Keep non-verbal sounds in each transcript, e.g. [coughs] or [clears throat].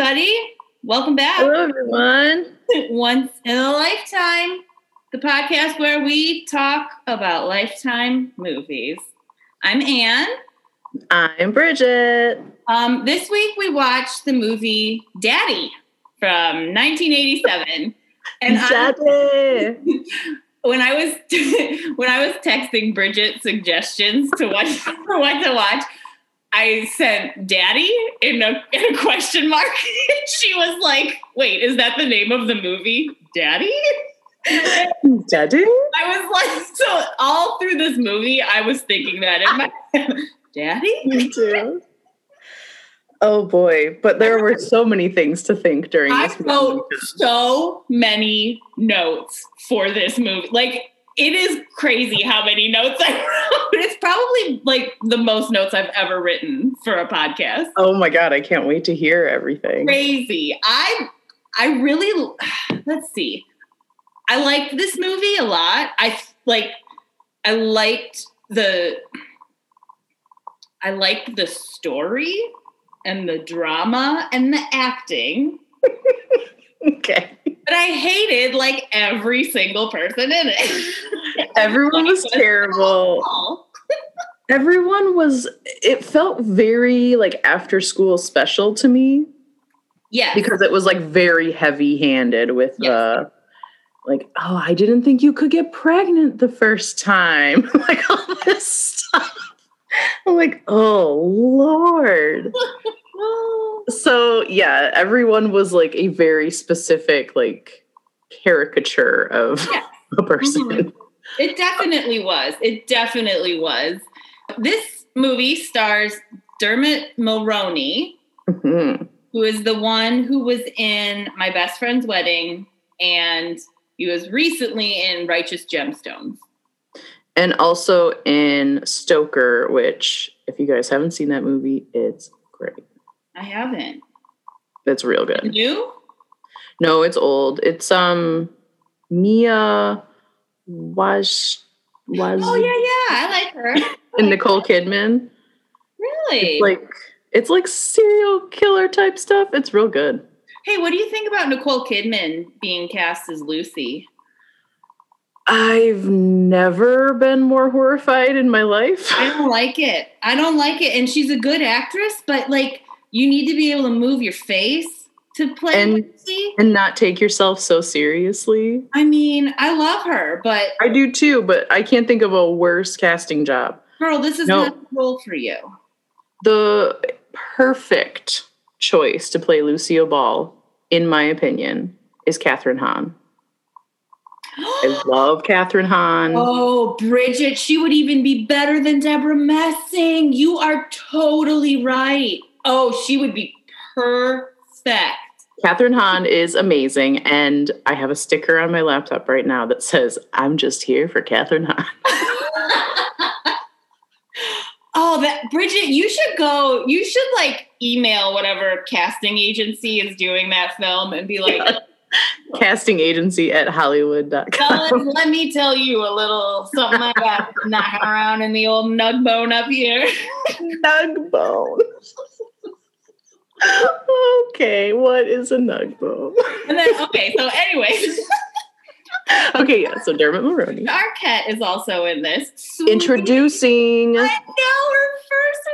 everybody. Welcome back. Hello, everyone. [laughs] Once in a lifetime, the podcast where we talk about lifetime movies. I'm Anne. I'm Bridget. Um, this week we watched the movie Daddy from 1987, and [laughs] Daddy. when I was [laughs] when I was texting Bridget suggestions to watch for what to watch, I sent "Daddy" in a in a question mark. [laughs] she was like, "Wait, is that the name of the movie, Daddy?" [laughs] Daddy? I was like, so all through this movie, I was thinking that in my [laughs] Daddy. Me too. Oh boy, but there were so many things to think during I this wrote so many notes for this movie. Like it is crazy how many notes I wrote. It's probably like the most notes I've ever written for a podcast. Oh my god, I can't wait to hear everything. Crazy. I I really let's see. I liked this movie a lot. I like I liked the I liked the story and the drama and the acting. [laughs] Okay. But I hated like every single person in it. [laughs] Everyone was terrible. [laughs] Everyone was it felt very like after school special to me Yeah. because it was like very heavy-handed with Yes. the like oh i didn't think you could get pregnant the first time [laughs] like all this stuff i'm like oh lord so yeah everyone was like a very specific like caricature of Yeah. [laughs] a person Mhm. It definitely was. It definitely was. This movie stars Dermot Mulroney, Mhm. who is the one who was in My Best Friend's Wedding, and he was recently in Righteous Gemstones. and also in stoker which if you guys haven't seen that movie it's great I haven't. it's real good New? No, it's old. It's um Mia was was Oh yeah, yeah. I like her. [laughs] and Nicole Kidman. Really? It's like it's like serial killer type stuff. It's real good. hey, what do you think about Nicole Kidman being cast as Lucy? I've never been more horrified in my life. I don't like it. I don't like it. And she's a good actress, but like you need to be able to move your face to play And- Lucy. and not take yourself so seriously. I mean, I love her, but I do too, but I can't think of a worse casting job. girl, this is No. not the role for you. The perfect choice to play Lucille Ball, in my opinion, is Kathryn Hahn. I [gasps] love Kathryn Hahn. oh, Bridget, she would even be better than Debra Messing. You are totally right. Oh, she would be perfect. Kathryn Hahn is amazing, and I have a sticker on my laptop right now that says, I'm just here for Kathryn Hahn. [laughs] oh, that Bridget, you should go. You should like email whatever casting agency is doing that film and be like, [laughs] Casting agency at Hollywood.com. Let me tell you a little something I got [laughs] knocking around in the old nug bone up here. Nug bone. Okay, what is a nug bone? And then, okay, so anyways. [laughs] okay, yeah, so Dermot Mulroney. Arquette is also in this. Sweet. Introducing I know her first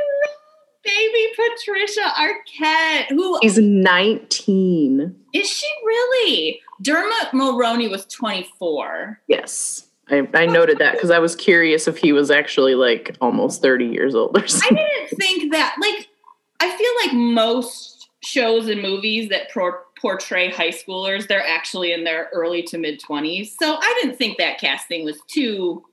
baby Patricia Arquette. Who He's 19. is she really? Dermot Mulroney was 24. Yes. I, I noted that because I was curious if he was actually like almost 30 years old or something. I didn't think that, like, I feel like most shows and movies that pro- portray high schoolers, they're actually in their early to mid 20s. So I didn't think that casting was too,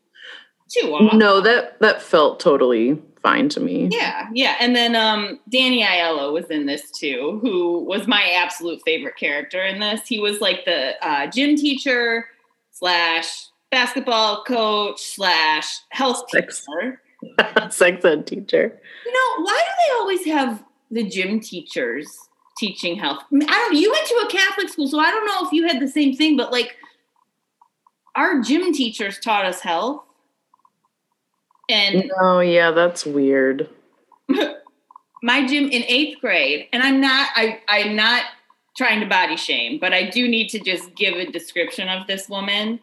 too off. No, that that felt totally fine to me. Yeah, yeah. And then um Danny Aiello was in this too, who was my absolute favorite character in this. He was like the uh, gym teacher slash basketball coach slash health teacher. [laughs] Sex ed teacher. You know, why do they always have the gym teachers teaching health? I, don't you went to a Catholic school, so I don't know if you had the same thing, but like our gym teachers taught us health. And Oh yeah, that's weird. [laughs] my gym in eighth grade, and I'm not I I'm not trying to body shame, but I do need to just give a description of this woman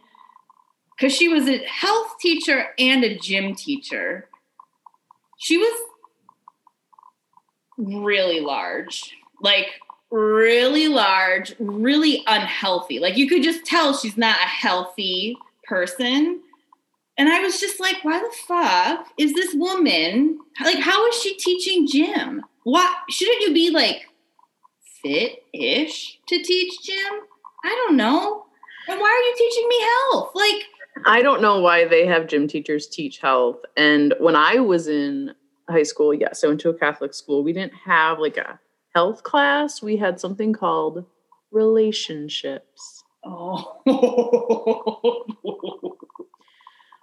because she was a health teacher and a gym teacher. She was really large, like really large, really unhealthy. Like you could just tell she's not a healthy person. And I was just like, why the fuck is this woman like how is she teaching gym? Why shouldn't you be like fit-ish to teach gym? I don't know. And why are you teaching me health? Like I don't know why they have gym teachers teach health. And when I was in high school, yes, I went to a Catholic school. We didn't have like a health class. We had something called relationships. Oh. [laughs]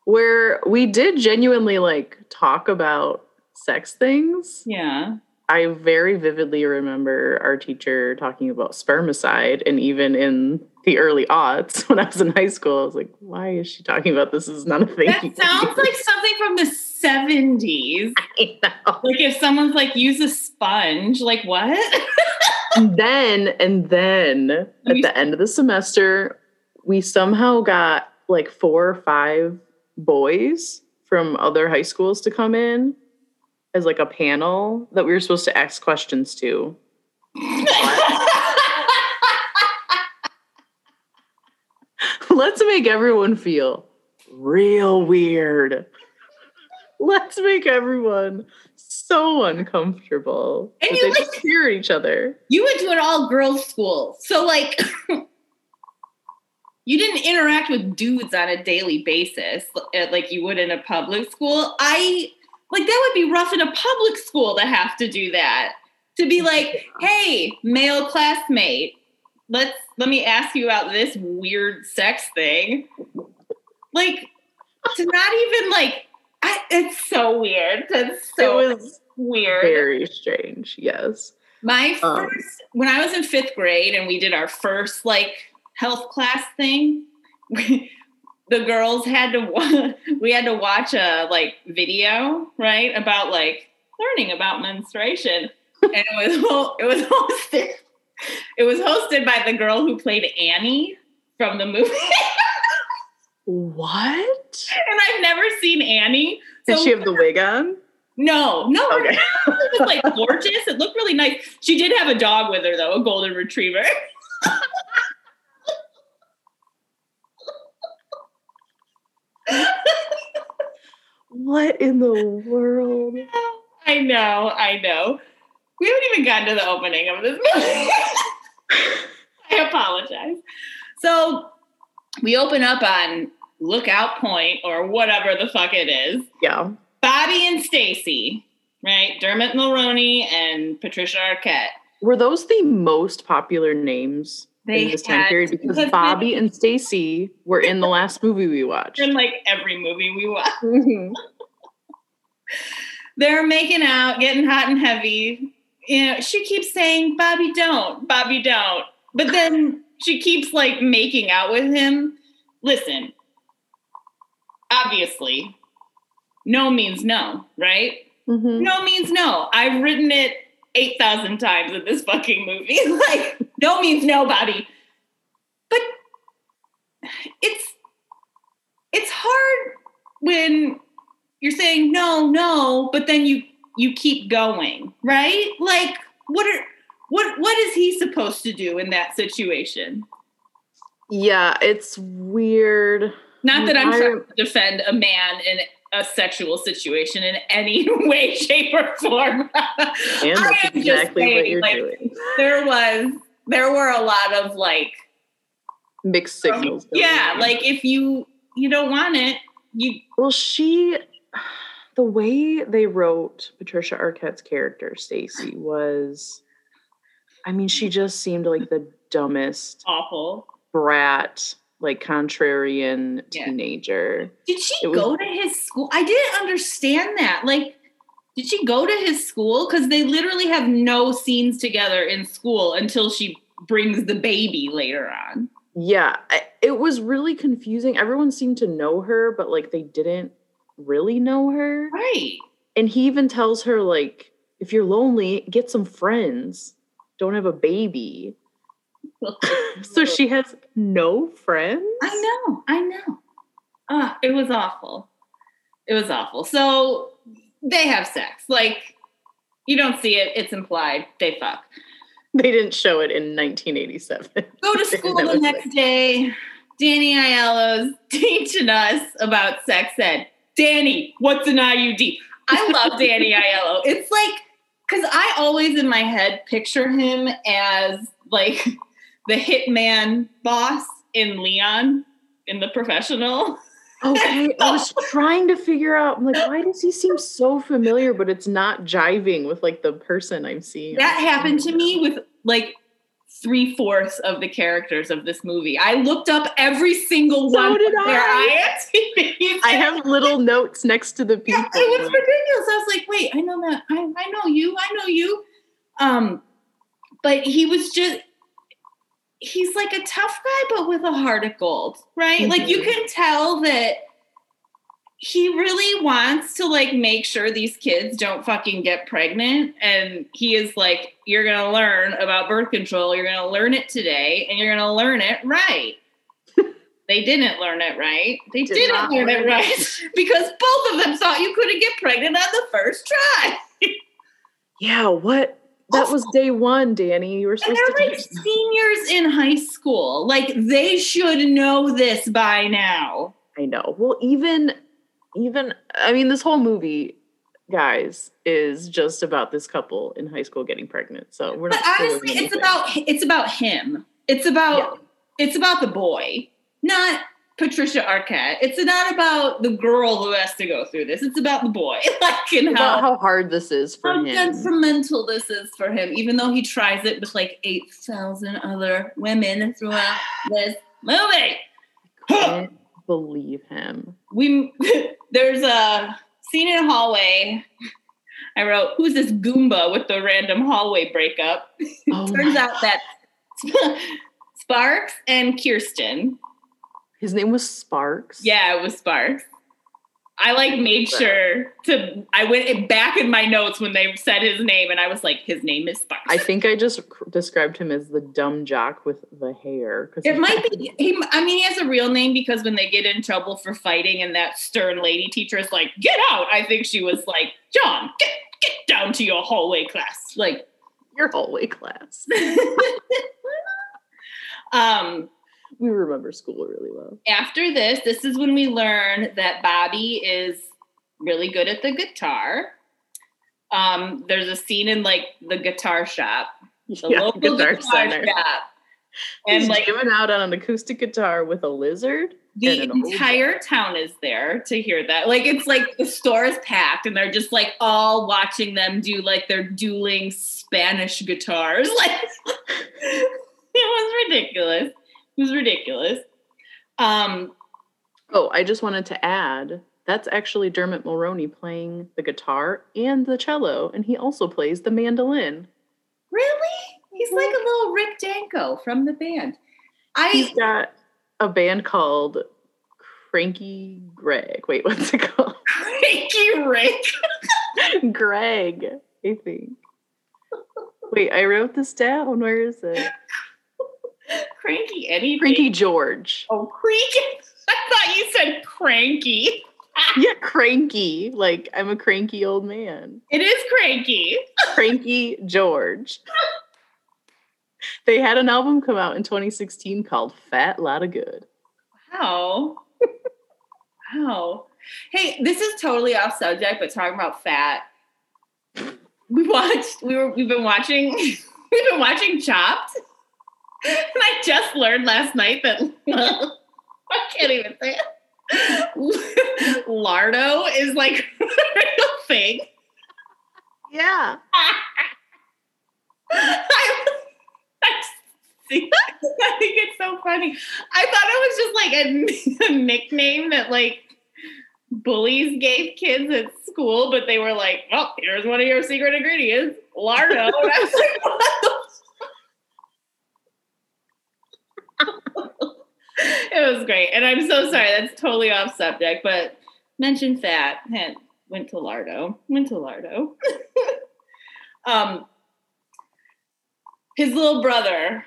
where we did genuinely like talk about sex things. yeah. I very vividly remember our teacher talking about spermicide, and even in the early aughts when I was in high school, I was like, "Why is she talking about this? Is not a thing." That sounds like something from the 70s. [laughs] I know. Like if someone's like use a sponge, like what? [laughs] And then, and then at the end of the semester, we somehow got like four or five boys from other high schools to come in as like a panel that we were supposed to ask questions to. [laughs] [laughs] Let's make everyone feel real weird. Let's make everyone so uncomfortable. And that you they like- just stare each other. you went to an all girls school. So like [coughs] you didn't interact with dudes on a daily basis uh, like you would in a public school. I like that would be rough in a public school to have to do that. To be like, [laughs] "Hey, male classmate, let's let me ask you about this weird sex thing." Like to not even like I, it's so weird. It's so it was weird. very strange. Yes. My Um, first, when I was in fifth grade and we did our first like health class thing, the girls had to [laughs] we had to watch a like video right about like learning about menstruation, and it was it was hosted [laughs] it was hosted by the girl who played Annie from the movie, What? and I've never seen Annie. Did she have the wig on? No, no, Okay. it was like gorgeous. It looked really nice. She did have a dog with her though, a golden retriever. What in the world? I know, I know. We haven't even gotten to the opening of this movie. [laughs] I apologize. So we open up on Lookout Point or whatever the fuck it is. Yeah. Bobby and Stacy, right? Dermot Mulroney and Patricia Arquette. Were those the most popular names in this time period? Because because Bobby they- and Stacy were in the last movie we watched. in like every movie we watch. Mhm. they're making out, getting hot and heavy. You know, she keeps saying, Bobby, don't, Bobby, don't. But then she keeps like making out with him. Listen, obviously, no means no, right? Mhm. No means no. I've written it 8,000 times in this fucking movie. [laughs] like, no means no, Bobby. But it's it's hard when you're saying no, no, but then you you keep going, right? Like what are what what is he supposed to do in that situation? Yeah, it's weird. Not that I'm I- trying to defend a man in a sexual situation in any [laughs] way, shape, or form. And I that's am just exactly what saying, you're like, doing. there was there were a lot of like Mixed signals. yeah on. like if you you don't want it you Well, she, the way they wrote Patricia Arquette's character, Stacy, was, I mean, she just seemed like the dumbest awful brat, like contrarian Yeah. teenager. did she It was- go to his school i didn't understand that like did she go to his school because they literally have no scenes together in school until she brings the baby later on Yeah, it was really confusing. Everyone seemed to know her, but like they didn't really know her. right And he even tells her, like, if you're lonely, get some friends. Don't have a baby. [laughs] so she has no friends? I know, I know. Ah, it was awful. It was awful. So they have sex. Like you don't see it, it's implied. They fuck. They didn't show it in 1987. Go to [laughs] school the next day. Danny Aiello's [laughs] teaching us about sex ed. Danny, what's an IUD? I love Danny Aiello. It's like because I always in my head picture him as like the hitman boss in Leon in the professional. Okay, [laughs] I was trying to figure out. I'm like, why does he seem so familiar? But it's not jiving with like the person I'm seeing. That happened to me with like three fourths of the characters of this movie. I looked up every single So one did I. I have little notes next to the people. Yeah, it was ridiculous. I was like, wait, I know that. I, I know you. I know you. Um, but he was just he's like a tough guy, but with a heart of gold, right? Like you Mhm. can tell that he really wants to like make sure these kids don't fucking get pregnant. And he is like, you're gonna learn about birth control, you're gonna learn it today, and you're gonna learn it right. [laughs] They didn't learn it right. They Did didn't learn it right [laughs] because both of them thought you couldn't get pregnant on the first try. Yeah, what? That was day one, Danny. You were And supposed they're to. like seniors in high school. Like they should know this by now. I know. Well, even, even. I mean, this whole movie, guys, is just about this couple in high school getting pregnant. So we're But not. spoiling honestly, it's anything. about it's about him. It's about it's about the boy, not Patricia Arquette. It's not about the girl who has to go through this. It's about the boy. [laughs] like and how, how hard this is for how him. detrimental this is for him, even though he tries it with like eight thousand other women throughout this movie. Believe him. we [laughs] there's a scene in a hallway. I wrote, "Who's this Goomba with the random hallway breakup?" [laughs] Oh Turns out that Sparks and Kirsten. his name was Sparks. Yeah, it was Sparks. I like made sure to. I went back in my notes when they said his name, and I was like, "His name is Sparks." I think I just described him as the dumb jock with the hair. it might be. He, I mean, he has a real name because when they get in trouble for fighting, and that stern lady teacher is like, "Get out!" I think she was like, "John, get get down to your hallway class." Like, your hallway class. [laughs] um, We remember school really well. after this, this is when we learn that Bobby is really good at the guitar. Um, there's a scene in like the guitar shop, the Yeah, local Guitar guitar, Center. shop, and He's like jamming out on an acoustic guitar with a lizard. the an old entire town is there to hear that. Like it's like the store is packed, and they're just like all watching them do like their dueling Spanish guitars. [laughs] Like [laughs] it was ridiculous. It was ridiculous. Um, Oh, I just wanted to add that's actually Dermot Mulroney playing the guitar and the cello, and he also plays the mandolin. Really? He's like a little Rick Danko from the band. I, He's got a band called Cranky Greg. Wait, [laughs] what's it called? cranky Rick. [laughs] Greg, I think. Wait, I wrote this down. Where is it? Cranky anything. Cranky George. Oh, cranky. [laughs] I thought you said cranky. [laughs] Yeah, cranky. Like I'm a cranky old man. It is cranky. Cranky George. They had an album come out in 2016 called Fat Lot of Good. Wow. wow. Hey, this is totally off subject, but talking about fat. We watched, we were we've been watching [laughs] we've been watching Chopped. I just learned last night that [laughs] I can't even say it. Lardo is like a [laughs] real thing. Yeah. [laughs] I, I, see, I think it's so funny. I thought it was just like a, a nickname that like bullies gave kids at school, but they were like, "Well, here's one of your secret ingredients, lardo." And I was like, "What the?" It was great, and I'm so sorry. That's totally off subject, but mentioned fat. Had, went to lardo. Went to lardo. [laughs] Um, his little brother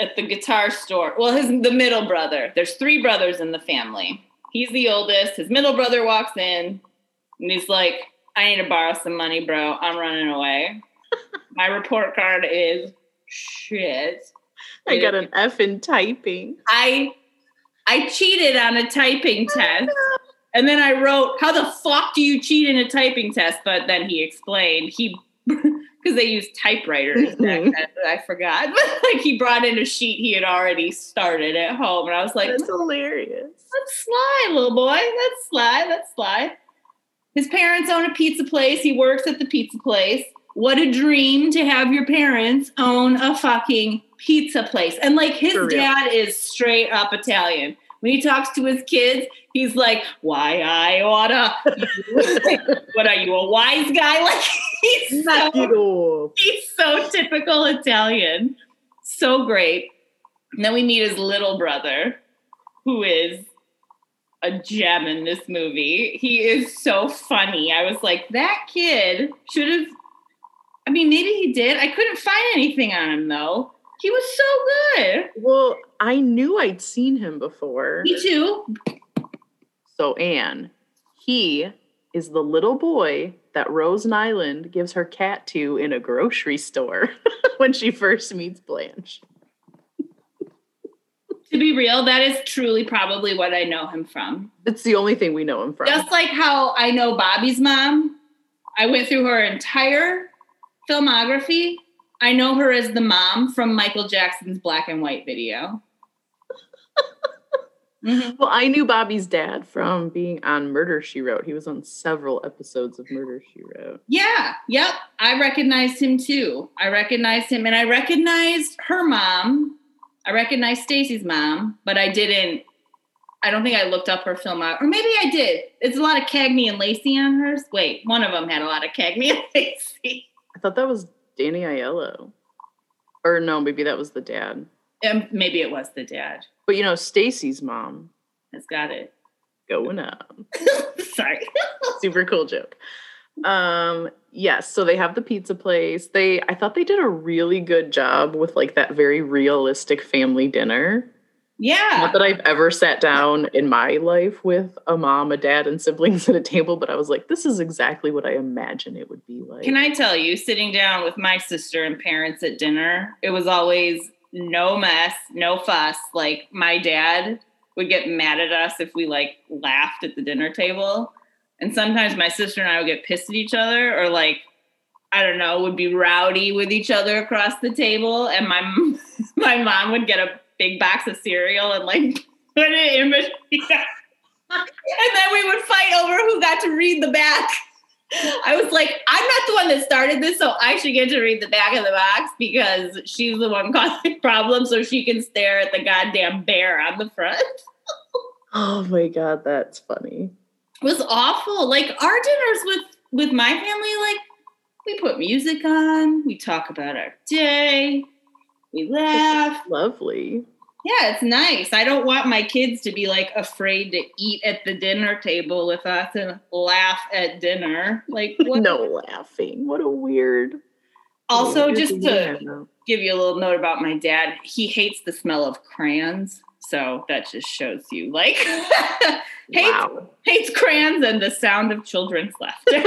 at the guitar store. Well, his the middle brother. There's three brothers in the family. He's the oldest. His middle brother walks in and he's like, I need to borrow some money, bro. I'm running away. [laughs] My report card is shit. I got an F in typing. I I cheated on a typing oh, test. And then I wrote, How the fuck do you cheat in a typing test? But then he explained he [laughs] because they use typewriters [laughs] back then. I forgot. But [laughs] like he brought in a sheet he had already started at home. And I was like, That's hilarious. That's sly, little boy. That's sly. That's sly. His parents own a pizza place. He works at the pizza place. What a dream to have your parents own a fucking pizza place. And like his dad is straight up Italian. When he talks to his kids, he's like, "Why I oughta? [laughs] what are you, a wise guy?" [laughs] Like he's so, he's so typical Italian, so great. And then we meet his little brother, who is a gem in this movie. He is so funny. I was like, that kid should have. I mean, maybe he did. I couldn't find anything on him though. He was so good. Well, I knew I'd seen him before. Me too. So, Anne, he is the little boy that Rose Nylund gives her cat to in a grocery store [laughs] when she first meets Blanche. to be real, that is truly probably what I know him from. It's the only thing we know him from. Just like how I know Bobby's mom. I went through her entire filmography I know her as the mom from Michael Jackson's black and white video. mm-hmm. [laughs] Well, I knew Bobby's dad from being on Murder She Wrote. He was on several episodes of Murder She Wrote. Yeah, yep. I recognized him too. I recognized him and I recognized her mom. I recognized Stacy's mom, but I didn't I don't think I looked up her film out, or maybe I did. It's a lot of Cagney and Lacey on hers. Wait, one of them had a lot of Cagney and [laughs] Lacey. I thought that was Danny Aiello. Or no, maybe that was the dad. Um, maybe it was the dad. But you know, Stacy's mom has got it going up. [laughs] Sorry. [laughs] Super cool joke. Um, yes, so they have the pizza place. They I thought they did a really good job with like that very realistic family dinner. Yeah. Not that I've ever sat down in my life with a mom, a dad, and siblings at a table, but I was like, this is exactly what I imagine it would be like. Can I tell you, sitting down with my sister and parents at dinner, it was always no mess, no fuss. Like my dad would get mad at us if we like laughed at the dinner table. And sometimes my sister and I would get pissed at each other or like I don't know, would be rowdy with each other across the table and my [laughs] my mom would get a big box of cereal and like [laughs] put it in machine. and then we would fight over who got to read the back. I was like, I'm not the one that started this, so I should get to read the back of the box because she's the one [laughs] causing problems, so she can stare at the goddamn bear on the front. oh my god, that's funny. It was awful. Like our dinners with with my family, like we put music on, we talk about our day, we laugh. [laughs] Lovely. Yeah, it's nice. I don't want my kids to be like afraid to eat at the dinner table with us and laugh at dinner. Like [laughs] no laughing. What a weird. Also, weird just to give you a little note about my dad, he hates the smell of crayons. So that just shows you like [laughs] hates, wow. hates crayons and the sound of children's laughter.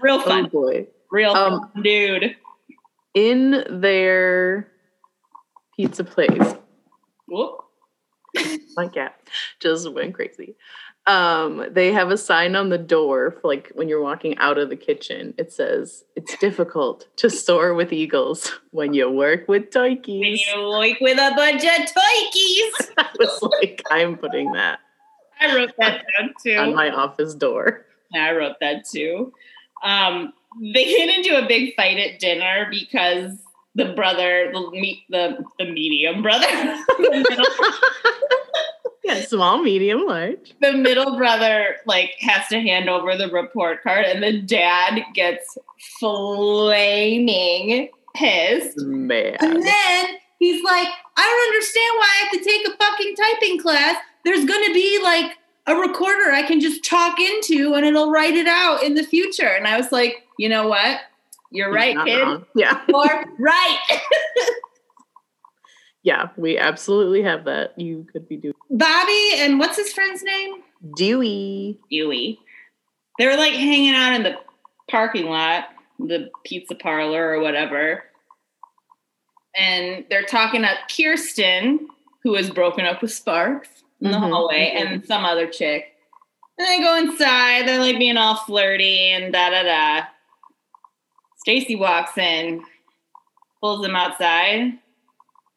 Real fun. Oh boy. Real um, fun, dude in their pizza place. Whoop. My cat just went crazy. Um, they have a sign on the door for like when you're walking out of the kitchen. It says it's difficult to soar with eagles when you work with toikies. When you work with a bunch of toikies. [laughs] I was like, I'm putting that. I wrote that down too. On my office door. I wrote that too. Um, they get into a big fight at dinner because the brother, the meet the the medium brother, [laughs] [laughs] yeah, small, medium, large. The middle brother like has to hand over the report card, and the dad gets flaming pissed. Man, and then he's like, "I don't understand why I have to take a fucking typing class. There's going to be like a recorder I can just talk into and it'll write it out in the future. And I was like, you know what? You're right, Not kid. wrong. [laughs] Yeah. You're right. [laughs] Yeah, we absolutely have that. You could be doing Bobby and what's his friend's name? Dewey. Dewey. They were like hanging out in the parking lot, the pizza parlor or whatever. And they're talking up Kirsten, who has broken up with Sparks in the Mhm, hallway, mhm. and some other chick. And they go inside, they're like being all flirty and da da da. Stacy walks in, pulls them outside,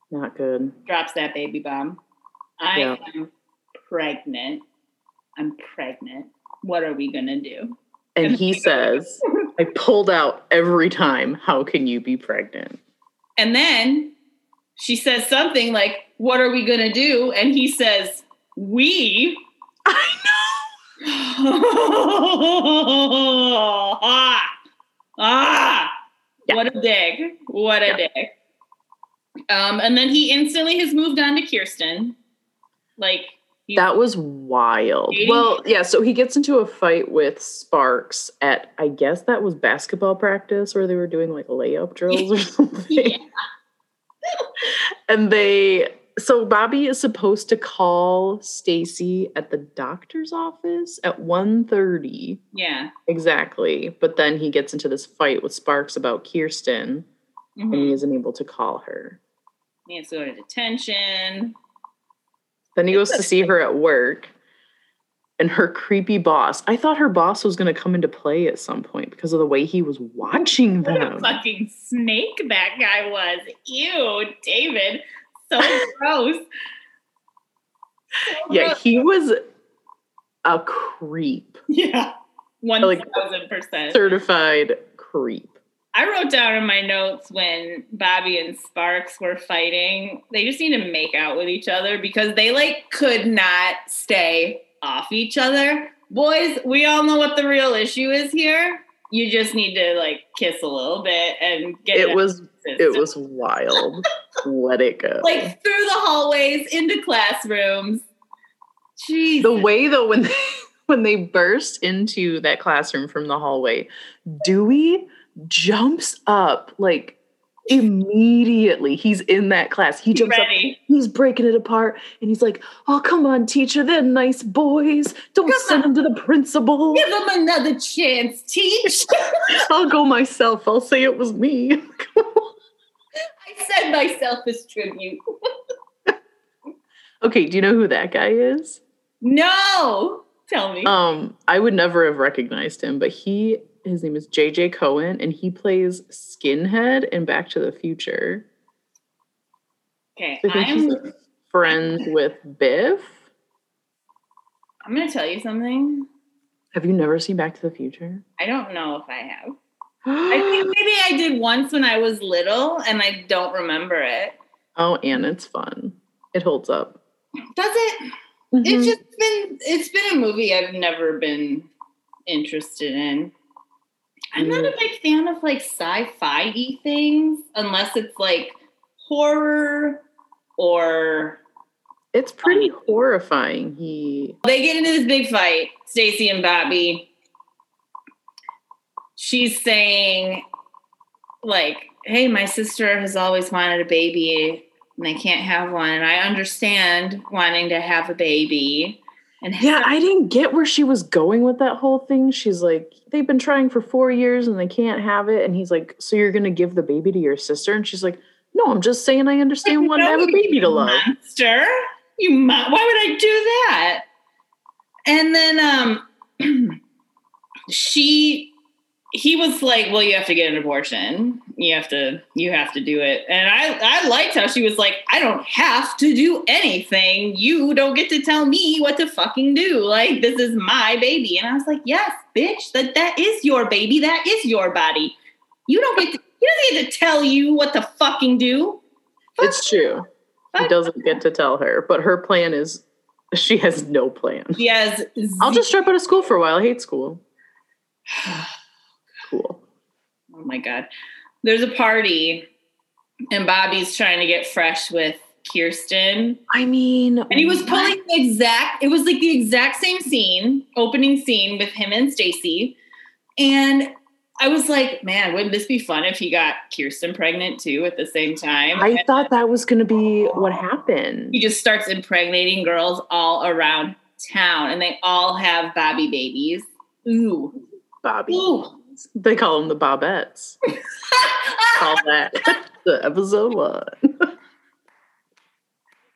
Not good. drops that baby bomb. I Yeah. am pregnant. I'm pregnant. What are we gonna do? And [laughs] he says, I pulled out every time. How can you be pregnant? And then she says something like, What are we gonna do? And he says, We. I know. [laughs] [laughs] ah. Yeah. What a dig. What a Yeah. dick. Um, and then he instantly has moved on to Kirsten. Like, That was wild. Well, yeah, so he gets into a fight with Sparks at I guess that was basketball practice where they were doing like layup drills or something. [laughs] And they so Bobby is supposed to call Stacy at the doctor's office at 1:30 yeah. exactly, but then he gets into this fight with Sparks about Kirsten and Mhm. he isn't able to call her. He has to go to detention. Then he goes to see her at work. And her creepy boss. I thought her boss was going to come into play at some point because of the way he was watching What a them. fucking snake that guy was. Ew, David. So gross. So [laughs] Yeah, gross. he was a creep, Yeah. One Like- thousand percent. certified creep. I wrote down in my notes when Bobby and Sparks were fighting, they just need to make out with each other because they like could not stay off each other. Boys, we all know what the real issue is here. You just need to like kiss a little bit and get It out was it was wild. Let it go. like through the hallways into classrooms. Jeez. the way though when they [laughs] when they burst into that classroom from the hallway, Dewey jumps up like immediately. He's in that class. He jumps up he's breaking it apart and he's like, Oh, come on, teacher. They're nice boys. Don't Come send them to the principal. Give them another chance, teach. [laughs] I'll go myself. I'll say it was me. [laughs] I said myself this tribute. [laughs] okay, do you know who that guy is? No. Tell me. Um, I would never have recognized him, but he his name is JJ Cohen and he plays Skinhead in Back to the Future. okay, I think he's I'm friends with Biff. I'm gonna tell you something. Have you never seen Back to the Future? I don't know if I have. [gasps] I think maybe I did once when I was little and I don't remember it. oh, and it's fun. It holds up. Does it? Mhm. It's just been it's been a movie I've never been interested in. I'm not a big fan of like sci-fi things unless it's like horror or It's pretty horrifying. He they get into this big fight, Stacy and Bobby. She's saying, like, hey, my sister has always wanted a baby and I can't have one. And I understand wanting to have a baby. And Yeah, I didn't get where she was going with that whole thing. She's like, they've been trying for four years and they can't have it. And he's like, so you're gonna give the baby to your sister? And she's like, no, I'm just saying I understand wanting to have a baby to love. Monster. You mo- why would I do that? And then um [clears throat] she he was like, Well, you have to get an abortion. You have to you have to do it. And I I liked how she was like, I don't have to do anything. You don't get to tell me what to fucking do. Like this is my baby. And I was like, Yes, bitch, that that is your baby. That is your body. You don't get to he doesn't get to tell you what to fucking do. It's true. He doesn't get to tell her, but her plan is she has no plan. She has I'll just drop out of school for a while. I hate school. Cool. Oh my god. There's a party and Bobby's trying to get fresh with Kirsten. I mean, And he was pulling the exact, it was like the exact same scene, opening scene with him and Stacy. And I was like, man, wouldn't this be fun if he got Kirsten pregnant too at the same time? I And thought that was going to be what happened. he just starts impregnating girls all around town and they all have Bobby babies. Ooh. Bobby. Ooh. They call them the Bobettes. [laughs] Call that [laughs] the episode one. [laughs]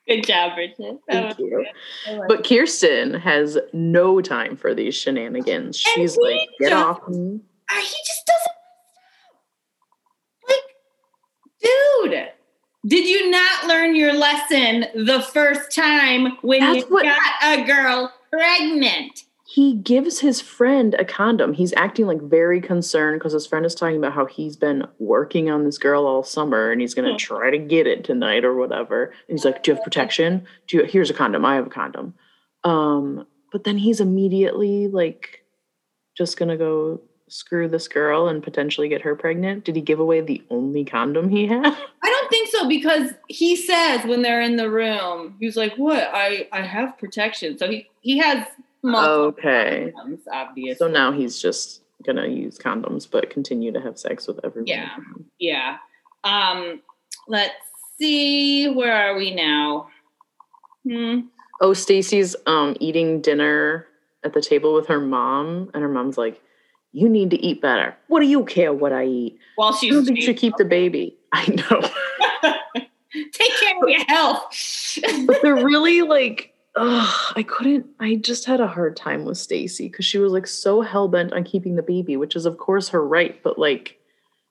Good job, Bridget. Thank you. good. I like But Kirsten has no time for these shenanigans. She's like, get off me. Uh, he just doesn't like dude did you not learn your lesson the first time when That's you what- got a girl pregnant He gives his friend a condom. He's acting like very concerned because his friend is talking about how he's been working on this girl all summer and he's going to Hmm. try to get it tonight or whatever. And he's like, "Do you have protection? Do you here's a condom. I have a condom." Um, but then he's immediately like just going to go screw this girl and potentially get her pregnant. Did he give away the only condom he had? [laughs] i don't think so because he says when they're in the room he's like what i i have protection so he he has Okay. condoms, obviously So now he's just going to use condoms but continue to have sex with everyone. Yeah. yeah um let's see where are we now hmm Oh, Stacy's um eating dinner at the table with her mom, and her mom's like, "You need to eat better. What do you care what I eat? while I don't you she's should keep the baby." [laughs] I know, [laughs] take care of your health but they're really like, ugh, I couldn't. I just had a hard time with Stacy because she was like so hell bent on keeping the baby, which is of course her right, but like,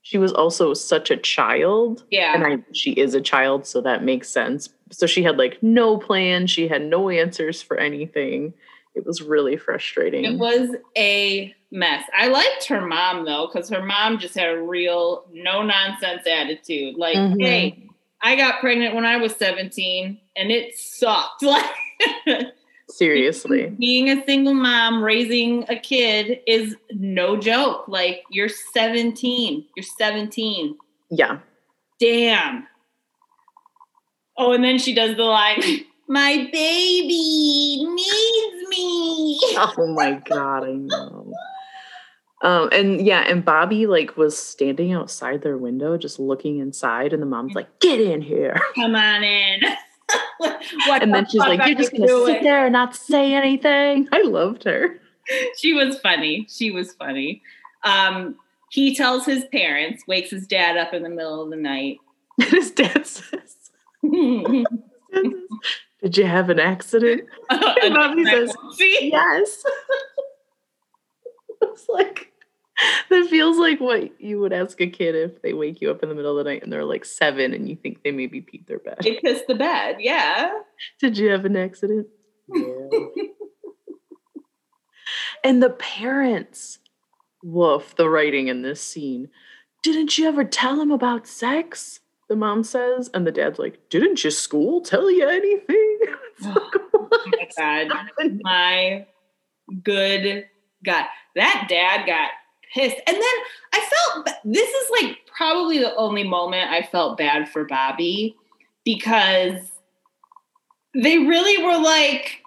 she was also such a child. yeah and I she is a child, so that makes sense. So she had like no plan, she had no answers for anything. It was really frustrating. It was a mess. I liked her mom though, because her mom just had a real no nonsense attitude. Like, Mhm. hey, I got pregnant when I was 17 and it sucked. [laughs] Like [laughs] Seriously. [laughs] being a single mom raising a kid is no joke. Like you're 17. You're 17. Yeah. Damn. Oh, and then she does the line, [laughs] my baby needs me. Oh my god, I know. Um, and yeah, and Bobby like was standing outside their window, just looking inside, and the mom's like, "Get in here!" come on in. [laughs] And then she's like, "You're just gonna doing?" sit there and not say [laughs] anything." I loved her. She was funny. She was funny. Um, he tells his parents, wakes his dad up in the middle of the night. And [laughs] his dad says, "Did you have an accident?" And Bobby says? Yes. it's like [laughs] that feels like what you would ask a kid if they wake you up in the middle of the night and they're like seven and you think they maybe peed their bed. They pissed the bed. Yeah. Did you have an accident? Yeah. and the parents, woof, the writing in this scene. Didn't you ever tell him about sex? The mom says, and the dad's like, "Didn't your school tell you anything?" [laughs] Oh like, Oh my God. happening?" My good God. That dad got pissed. And then I felt this is like probably the only moment I felt bad for Bobby because they really were like,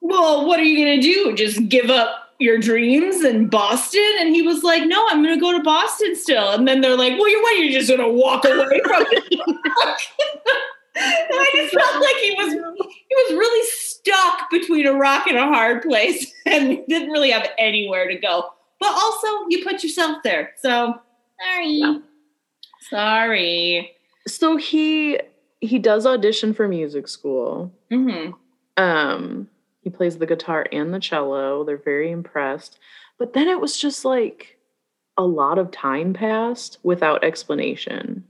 well, what are you going to do? Just give up your dreams in Boston? And he was like, no, I'm going to go to Boston still. And then they're like, well, you're what? You're just going to walk away from it. [laughs] and I just felt like he was he was really stuck between a rock and a hard place and didn't really have anywhere to go. But also, you put yourself there. So, sorry. Yeah. Sorry. so he he does audition for music school. hmm Um, he plays the guitar and the cello. They're very impressed. But then it was just like a lot of time passed without explanation.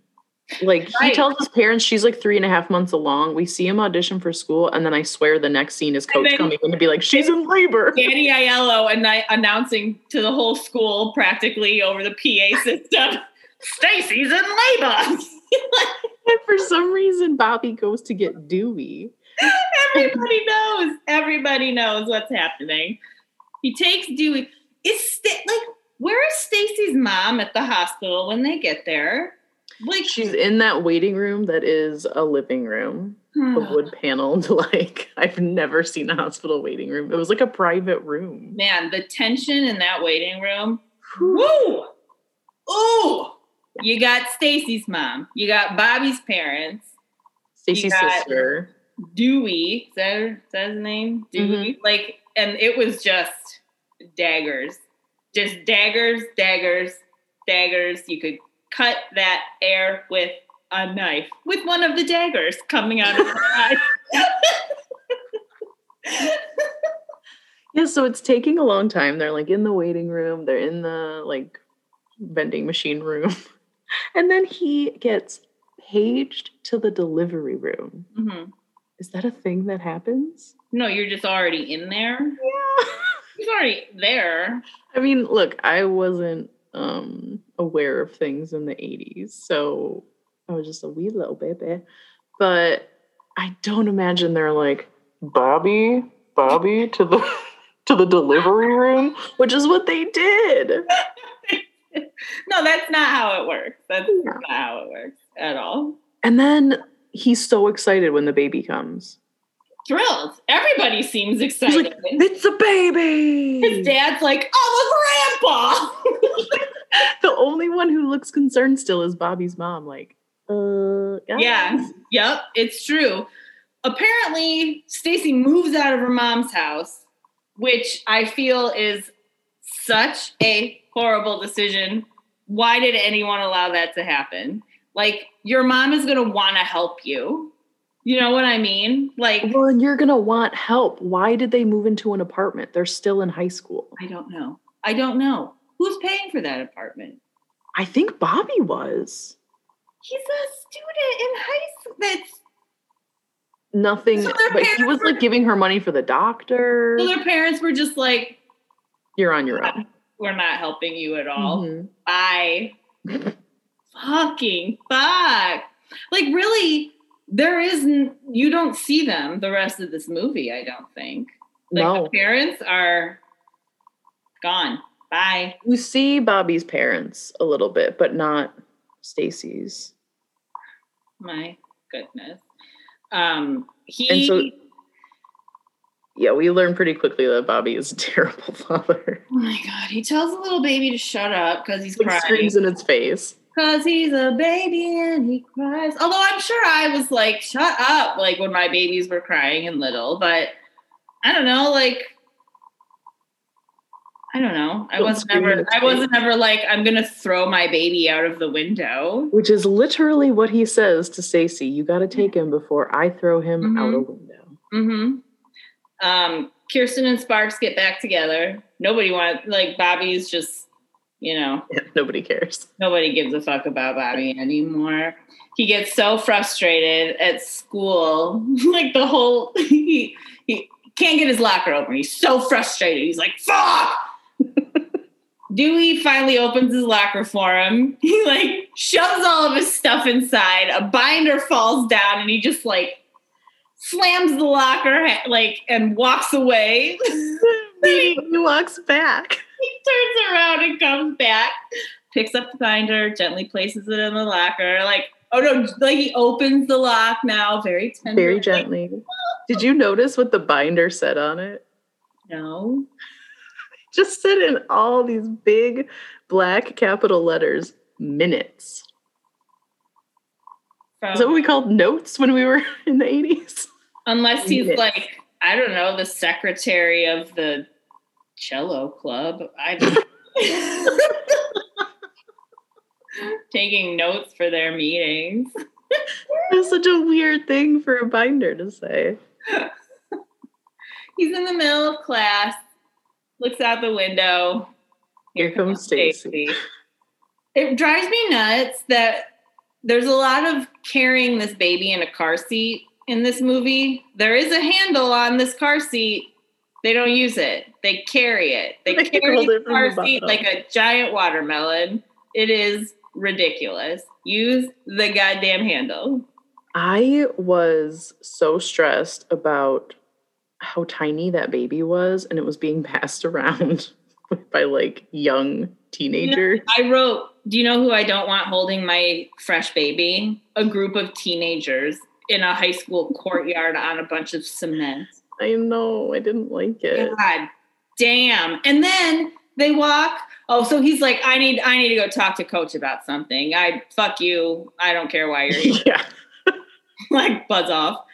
Like Right. he tells his parents she's like three and a half months along. We see him audition for school, and then I swear the next scene is coach then- coming in to be like, she's in labor. [laughs] Danny Aiello and I announcing to the whole school practically over the PA system, [laughs] Stacy's in labor. [laughs] And for some reason, Bobby goes to get Dewey. Everybody knows. Everybody knows what's happening. He takes Dewey. Is Sta- like where is Stacy's mom at the hospital when they get there? Like She's in that waiting room that is a living room, hmm. a wood paneled. [laughs] Like I've never seen a hospital waiting room. It was like a private room. man, the tension in that waiting room. Woo! Ooh! You got Stacy's mom. You got Bobby's parents. Stacy's sister. Dewey. Is that, is that his name? Dewey. Mm-hmm. Like, and it was just daggers. Just daggers, daggers, daggers. You could cut that air with a knife, with one of the daggers coming out of her [laughs] eye. Yeah, so it's taking a long time. They're like in the waiting room, they're in the like vending machine room. [laughs] And then he gets paged to the delivery room. Mhm. Is that a thing that happens? No, you're just already in there. Yeah. [laughs] He's already there. I mean, look, I wasn't um aware of things in the 80s, so I was just a wee little baby. But I don't imagine they're like Bobby, Bobby to the [laughs] to the delivery room, which is what they did. [laughs] No, that's not how it works. That's Yeah. not how it works at all. And then he's so excited when the baby comes. Thrilled. Everybody seems excited. like, "It's a baby!" His dad's like, oh, a grandpa. [laughs] the only one who looks concerned still is Bobby's mom. Like, uh, guys." Yeah. Yep, it's true. Apparently, Stacy moves out of her mom's house, which I feel is such a horrible decision. Why did anyone allow that to happen? Like, your mom is going to want to help you. You know what I mean? Like, Well, and you're gonna want help. Why did they move into an apartment? They're still in high school. I don't know. I don't know. Who's paying for that apartment? I think Bobby was. He's a student in high school. That's Nothing, So but he was were- like giving her money for the doctor. so their parents were just like, You're on your own. we're not helping you at all. Mhm. Bye. [laughs] Fucking fuck. Like really, there isn't you don't see them the rest of this movie, I don't think. Like No, the parents are gone. Bye. you see Bobby's parents a little bit, but not Stacy's. My goodness. Um he And so, yeah, we learn pretty quickly that Bobby is a [laughs] terrible father. Oh my god, he tells a little baby to shut up because he's Like crying. screams in its face. Cause he's a baby and he cries. Although I'm sure I was like, shut up, like when my babies were crying and little, but I don't know, like I don't know. I was never I wasn't ever like, I'm gonna throw my baby out of the window. Which is literally what he says to Stacy. You got to take him before I throw him out a window. Mm-hmm. Um, Kirsten and Sparks get back together. Nobody wants like Bobby's just, you know, Nobody cares. Nobody gives a fuck about Bobby anymore. He gets so frustrated at school. [laughs] like the whole [laughs] he he can't get his locker open. He's so frustrated. He's like, fuck. [laughs] Dewey finally opens his locker for him. He like shoves all of his stuff inside. A binder falls down and he just like slams the locker like and walks away. He walks back. he turns around and comes back, picks up the binder, gently places it in the locker. Like, oh no, like he opens the lock now, very tenderly. Very gently. Did you notice what the binder said on it? No. Just said in all these big black capital letters, minutes. From, Is that what we called notes when we were [laughs] in the 80s? unless he's Minutes. like, I don't know, the secretary of the cello club. I [laughs] [laughs] taking notes for their meetings. [laughs] It's such a weird thing for a binder to say. He's in the middle of class, looks out the window. Here comes Stacy. It drives me nuts that there's a lot of carrying this baby in a car seat in this movie. There is a handle on this car seat. They don't use it. They carry it. They [laughs] They carry the it car the seat like a giant watermelon. It is ridiculous. Use the goddamn handle. I was so stressed about how tiny that baby was, and it was being [laughs] passed around [laughs] by like young teenagers. I wrote do you know who I don't want holding my fresh baby? A group of teenagers in a high school courtyard on a bunch of cement. I know. I didn't like it. God damn. And then they walk. Oh, so he's like, I need I need to go talk to coach about something. I fuck you. I don't care why you're [laughs] here. yeah. [laughs] like buzz off.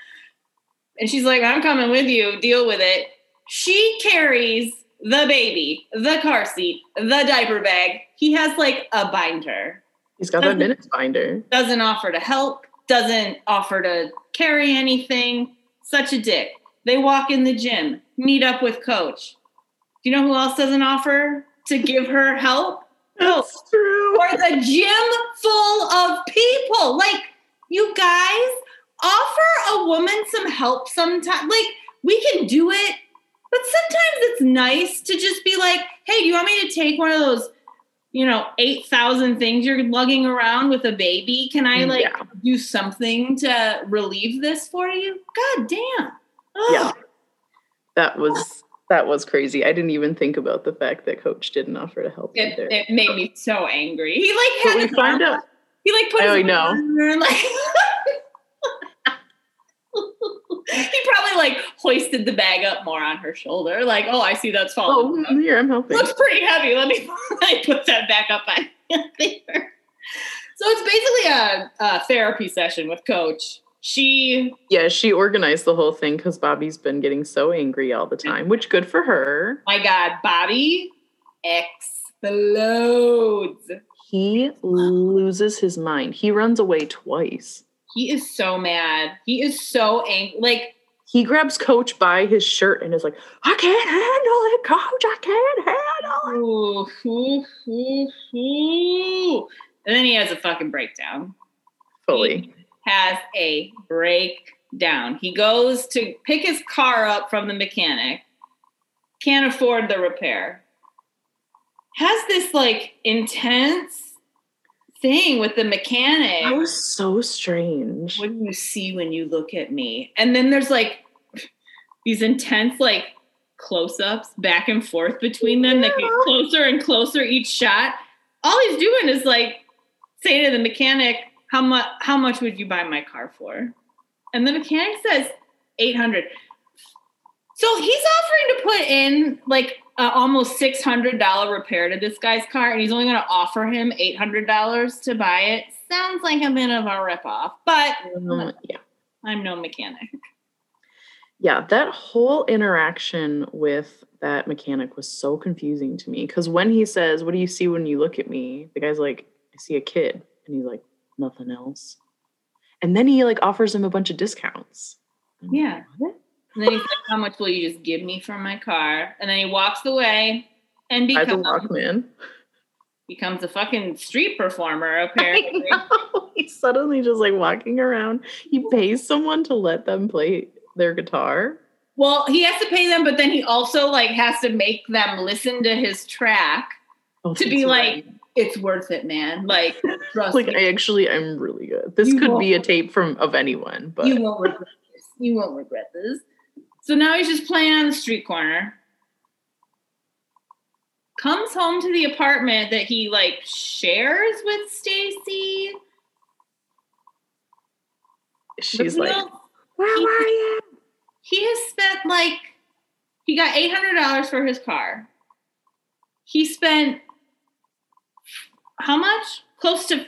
And she's like, I'm coming with you. Deal with it. She carries the baby, the car seat, the diaper bag. He has like a binder. He's got Doesn't- minutes binder. Doesn't offer to help, doesn't offer to carry anything. Such a dick. They walk in the gym, meet up with coach. Do you know who else doesn't offer to give her help? [laughs] No. True. Or the gym full of people. Like, you guys offer a woman some help sometimes. Like, we can do it, but sometimes it's nice to just be like, hey, do you want me to take one of those, you know, 8,000 things you're lugging around with a baby? Can I, like, Yeah. do something to relieve this for you? God damn. Yeah. That was that was crazy. I didn't even think about the fact that coach didn't offer to help It, either. it made me so angry. [laughs] He like but had we find out He like put oh, I his know. like [laughs] [laughs] he probably like hoisted the bag up more on her shoulder. Like, oh, I see that's falling. Oh, here I'm helping. looks pretty heavy. Let me, [laughs] put that back up on [laughs] there. So it's basically a, a therapy session with Coach. She, Yeah, she organized the whole thing because Bobby's been getting so angry all the time, which good for her. my God, Bobby explodes. He loses his mind. He runs away twice. He is so mad. He is so angry. Like He grabs Coach by his shirt and is like, I can't handle it, Coach. I can't handle it. Ooh, ooh, ooh, ooh. And then he has a fucking breakdown. Fully. He has a breakdown. He goes to pick his car up from the mechanic, can't afford the repair. Has this like intense thing with the mechanic. That was so strange. what do you see when you look at me? And then there's like these intense like close-ups back and forth between them that get closer and closer each shot. All he's doing is like saying to the mechanic, "How much? How much would you buy my car for?" And the mechanic says, 800 So he's offering to put in like a almost six hundred dollar repair to this guy's car, and he's only going to offer him eight hundred dollars to buy it. Sounds like a bit of a ripoff, but Um, yeah. I'm no mechanic. Yeah, that whole interaction with that mechanic was so confusing to me because when he says, What do you see when you look at me? The guy's like, I see a kid. And he's like, Nothing else. And then he like offers him a bunch of discounts. I'm like, Yeah. "What?" And then he's like, "How much will you just give me for my car?" And then he walks away and Buys a becomes Walkman. becomes a fucking street performer. [laughs] Apparently. He's suddenly just like walking around. He pays someone to let them play their guitar. well, he has to pay them, but then he also like has to make them listen to his track Oh, to be that's like, "It's worth it, man." Like, [laughs] trust like me, I actually I'm really good. This You could be a tape from of anyone, but you won't regret this. You won't regret this. So now he's just playing on the street corner. Comes home to the apartment that he like shares with Stacy. she's like, Where he- are you? he has spent like he got eight hundred dollars for his car. He spent how much? Close to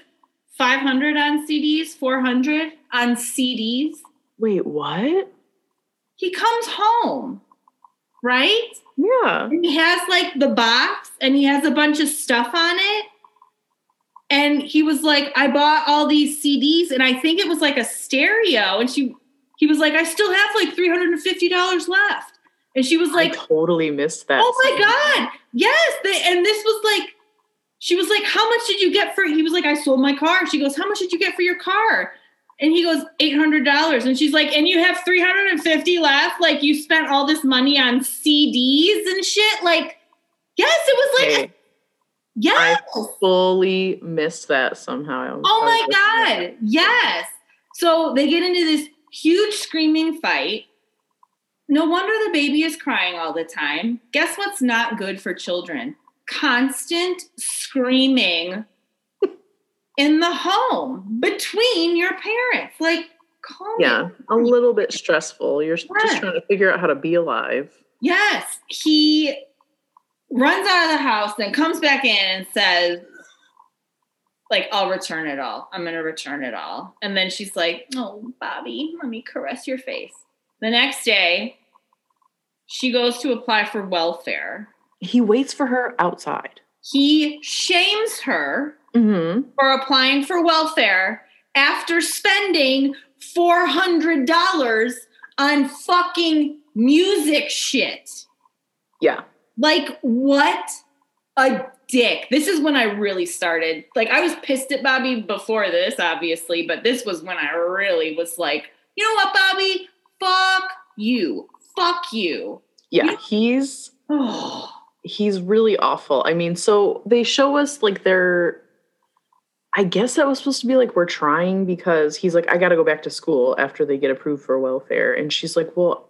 five hundred on CDs, four hundred on CDs. Wait, what? He comes home, right? Yeah. And he has like the box and he has a bunch of stuff on it. And he was like, I bought all these CDs and I think it was like a stereo. And she he was like, I still have like $350 left. And she was Like I totally missed that. Oh my. God. Yes. They, and this was like, she was like, How much did you get for he was like, I sold my car. She goes, How much did you get for your car? And he goes, $800. And she's like, And you have 350 left? Like you spent all this money on CDs and shit? Like, yes, it was like, Hey, yes. I fully missed that somehow. Oh my. God. Yes. So they get into this huge screaming fight. No wonder the baby is crying all the time. Guess what's not good for children? Constant screaming in the home between your parents. Like, calm Yeah, down. a little bit stressful. You're Yeah. just trying to figure out how to be alive. Yes, he runs out of the house, then comes back in and says, like, I'll return it all. I'm going to return it all. And then she's like, Oh, Bobby, let me caress your face. The next day, she goes to apply for welfare. He waits for her outside. He shames her Mm-hmm. for applying for welfare after spending $400 on fucking music shit. Yeah. Like, what a dick. This is when I really started. Like, I was pissed at Bobby before this, obviously, but this was when I really was like, you know what, Bobby? Fuck you. Fuck you. Yeah. He's Oh, [sighs] he's really awful. I mean, so they show us like they're I guess that was supposed to be like we're trying because he's like, I gotta go back to school after they get approved for welfare. And she's like, Well,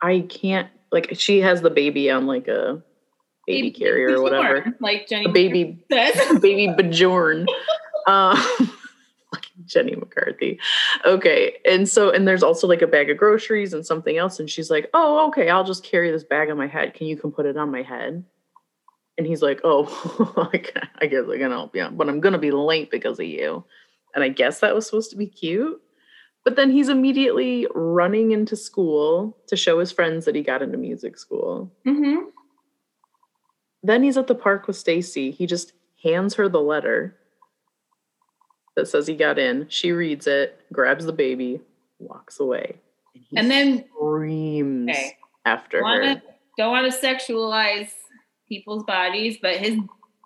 I can't like she has the baby on like a baby, carrier or whatever. Like Jenny A baby says. [laughs] BabyBjörn. Um [laughs] fucking Jenny McCarthy. Okay. And so and there's also like a bag of groceries and something else. And she's like, Oh, okay, I'll just carry this bag on my head. Can you come put it on my head? And he's like, Oh, [laughs] I guess I can help you, but I'm gonna be late because of you. And I guess that was supposed to be cute. But then he's immediately running into school to show his friends that he got into music school. Mm-hmm. Then he's at the park with Stacy. He just hands her the letter that says he got in. She reads it, grabs the baby, walks away. he And then, screams okay, after wanna, her. don't want to sexualize people's bodies, but his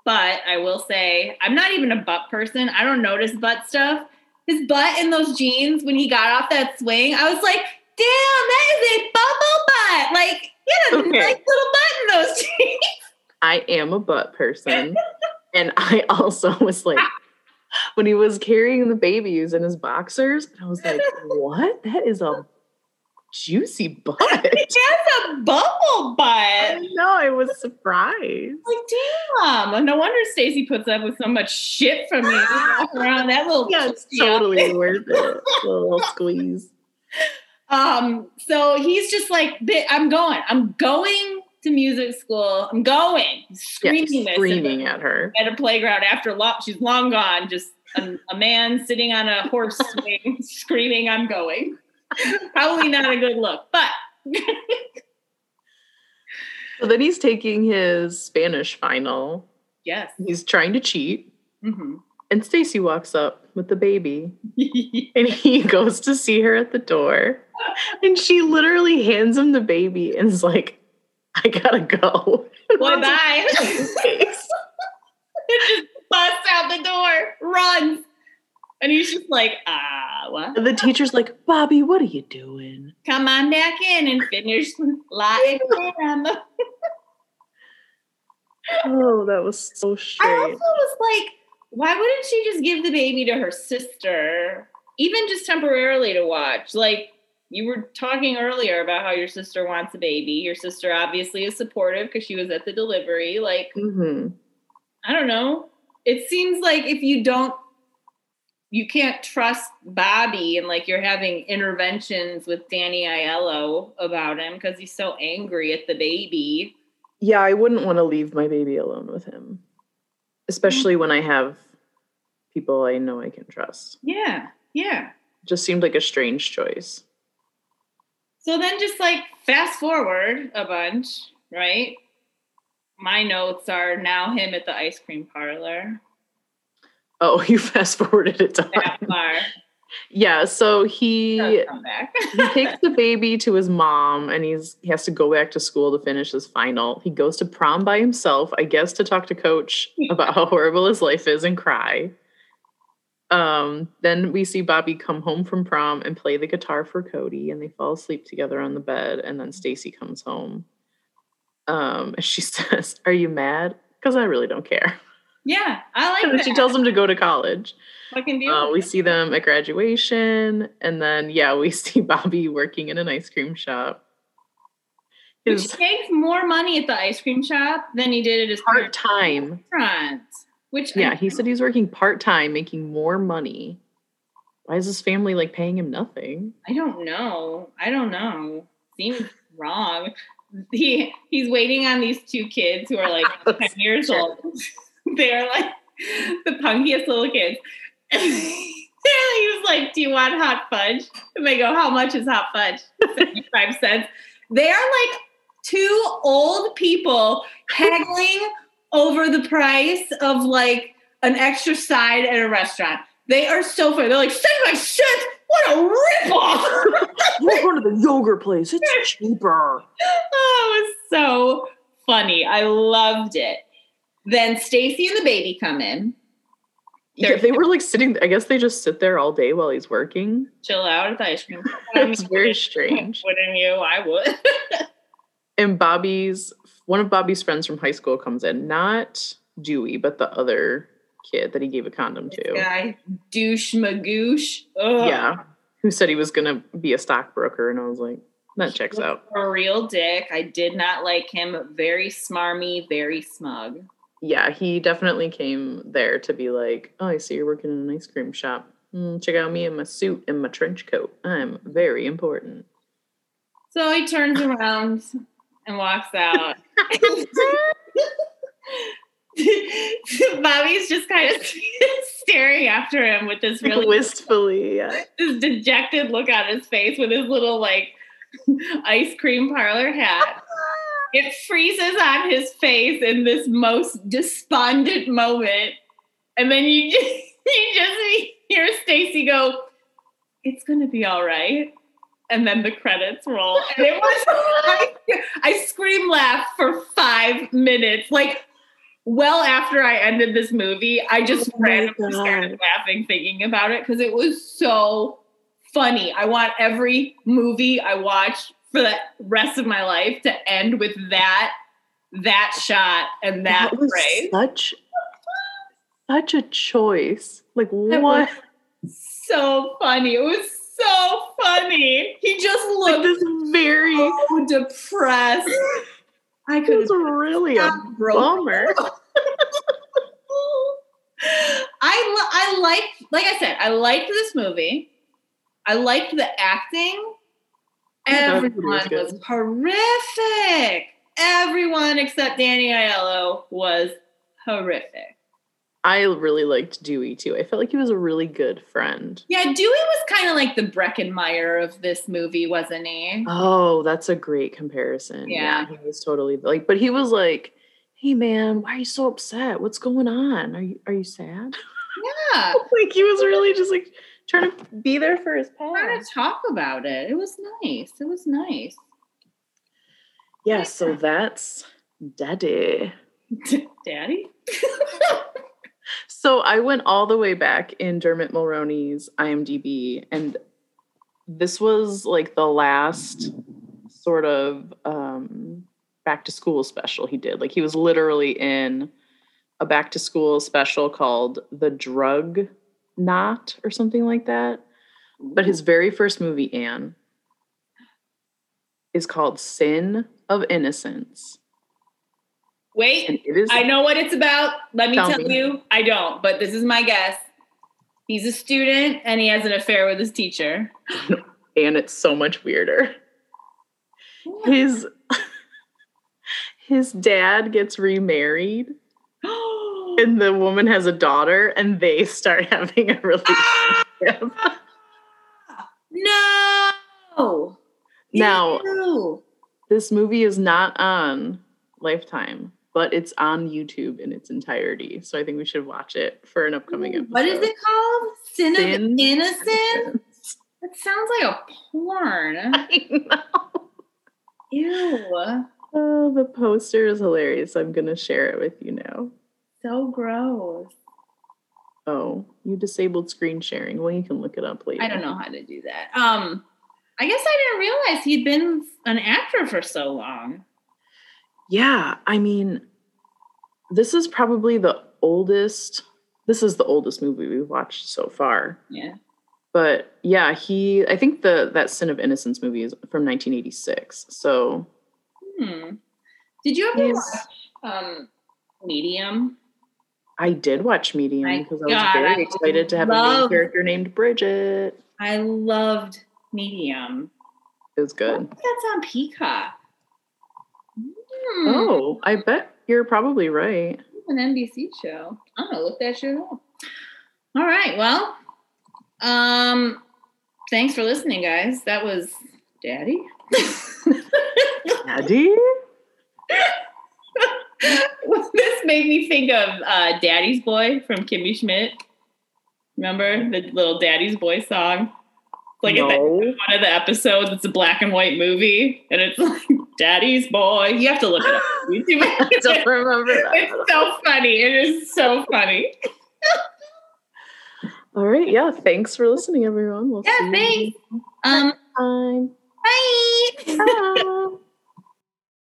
butt, I will say, I'm not even a butt person. I don't notice butt stuff. His butt in those jeans when he got off that swing, I was like, damn, that is a bubble butt. Like, he had a Okay. nice little butt in those [laughs] jeans. I am a butt person. and I also was like, when he was carrying the babies in his boxers, I was like, what? That is a juicy [laughs] butt. He has a bubble butt. I know, I was surprised. Like, damn. No wonder Stacy puts up with so much shit from me around that little [laughs] Yeah, it's totally worth it. A [laughs] little squeeze. Um, so he's just like, I'm going, I'm going to music school. I'm going, Yeah, screaming this screaming at, at her. at a playground after long, she's long gone. Just a, a man sitting on a horse swing, screaming, I'm going. [laughs] Probably not a good look, but [laughs] So then he's taking his Spanish final. yes. He's trying to cheat. Mhm. And Stacy walks up with the baby. [laughs] And he goes to see her at the door. And she literally hands him the baby and is like, I gotta go. Bye bye. Face. just busts out the door, runs. And he's just like, ah, what? And the teacher's like, Bobby, what are you doing? Come on back in and finish la [laughs] exam. Oh, that was so strange. I also was like, why wouldn't she just give the baby to her sister, even just temporarily to watch? Like, you were talking earlier about how your sister wants a baby. Your sister obviously is supportive because she was at the delivery. Like, hmm I don't know. It seems like if you don't, you can't trust Bobby and like you're having interventions with Danny Aiello about him because he's so angry at the baby. Yeah, I wouldn't want to leave my baby alone with him, especially when I have people I know I can trust. Yeah, yeah. Just seemed like a strange choice. So then just like fast forward a bunch, right? My notes are now him at the ice cream parlor. Oh, [laughs] you fast forwarded it That far. Yeah, so he Does come back. he takes the baby to his mom and he's he has to go back to school to finish his final. He goes to prom by himself, I guess to talk to coach [laughs] about how horrible his life is and cry. Um, then we see Bobby come home from prom and play the guitar for Cody and they fall asleep together on the bed and then Stacy comes home. Um, and she [laughs] says, "Are you mad?" Cuz I really don't care. Yeah, I like And that. she tells him to go to college. Fucking do Uh, we see them at graduation, and then yeah, we [laughs] see Bobby working in an ice cream shop. Which His makes more money at the ice cream shop than he did at his part time restaurant. Which Yeah, he said he's working part time, making more money. Why is his family like paying him nothing? I don't know. I don't know. Seems wrong. He he's waiting on these two kids who are like [laughs] ten years Sure. [laughs] [laughs] old. They're like the punkiest little kids. [laughs] He was like, "Do you want hot fudge?" And they go, "How much is hot fudge?" [laughs] Seventy-five cents. They are like two old people haggling over the price of like an extra side at a restaurant. They are so funny. They're like, "Seventy-five cents? What a ripoff!" We're going to the yogurt place. It's cheaper. oh, it was so funny. I loved it. Then Stacy and the baby come in, Yeah, they were like sitting. I guess they just sit there all day while he's working. chill out at the ice cream. [laughs] It's very strange. Wouldn't you? I would. [laughs] And Bobby's one of Bobby's friends from high school comes in, not Dewey, but the other kid that he gave a condom to. Guy, douche magoosh. Ugh. Yeah, who said he was gonna be a stockbroker, and I was like, that checks out. A real dick. I did not like him. Very smarmy, very smug. Yeah, he definitely came there to be like, oh, I see you're working in an ice cream shop. Mm, check out me in my suit and my trench coat. I'm very important. So he turns around and walks out. [laughs] [laughs] Bobby's just kind of [laughs] staring after him with this really wistfully. Yeah. this dejected look on his face with his little like ice cream parlor hat. It freezes on his face in this most despondent moment. And then you just, [laughs] you just hear Stacy go, It's gonna be all right. And then the credits roll. And it was I, [laughs] I scream laugh for five minutes. Like well after I ended this movie, I just Oh randomly started laughing thinking about it because it was so funny. I want every movie I watch for the rest of my life to end with that that shot and that, that was phrase. such such a choice. Like what? So funny. It was so funny. He just Like looked this very. so depressed. [sighs] I It could was really a bummer. [laughs] I I liked, like I said, I liked this movie. I liked the acting. Yeah, Everyone was horrific. Everyone except Danny Aiello was horrific. I really liked Dewey too. I felt like he was a really good friend. Yeah, Dewey was kind of like the Breckin Meyer of this movie, wasn't he? Oh, that's a great comparison. Yeah. he was totally like, but he was like, "Hey, man, why are you so upset? What's going on? Are you are you sad?" Yeah, [laughs] like he was really just like trying to be there for his parents. trying to talk about it. It was nice. It was nice. Yeah, so that's Daddy. [laughs] Daddy. So I went all the way back in Dermot Mulroney's IMDb, and this was like the last sort of um, back to school special he did. Like he was literally in a back to school special called The Drug Knot or something like that. But his very first movie, Anne, is called Sin of Innocence. Wait, And it is I know what it's about. Let me Tell tell, me. you. I don't, but this is my guess. He's a student and he has an affair with his teacher. [laughs] and it's so much weirder. His [laughs] his dad gets remarried [gasps] [gasps] [gasps] and the woman has a daughter and they start [laughs] having a relationship. [laughs] no. Now- Ew. this movie is not on Lifetime, but it's on YouTube in its entirety. So I think we should watch it for an upcoming episode. What is it called? Sin, Sin of Innocence? That sounds like a porn. [laughs] I know. Ew. Oh, the poster is hilarious. I'm gonna share it with you now. So gross. Oh, you disabled screen sharing. Well, you can look it up later. I don't know how to do that. Um, I guess I didn't realize he'd been an actor for so long. Yeah, I mean, this is probably the oldest. This is the oldest movie we've watched so far. Yeah. But yeah, he. I think the that Sin of Innocence movie is from 1986. So Hmm. Did you ever watch um, Medium? I did watch Medium My because I was God, very I excited to have a main character named Bridget. I loved Medium. It was good. That's on Peacock. Hmm, Oh, I bet you're probably right. it's an NBC show. I'm gonna look that shit up. All right. Well, um, thanks for listening, guys. That was Daddy. [laughs] Daddy? [laughs] made me think of uh, Daddy's Boy from Kimmy Schmidt. Remember the little Daddy's Boy song? It's like in the, one of the episodes, it's a black and white movie, and it's like Daddy's Boy. You have to look it up. [laughs] YouTube. I don't remember that. it's so funny. It is so funny. [laughs] All right. Yeah. Thanks for listening, everyone. We'll Yeah, see thanks. you Um, next time. bye. Bye. [laughs]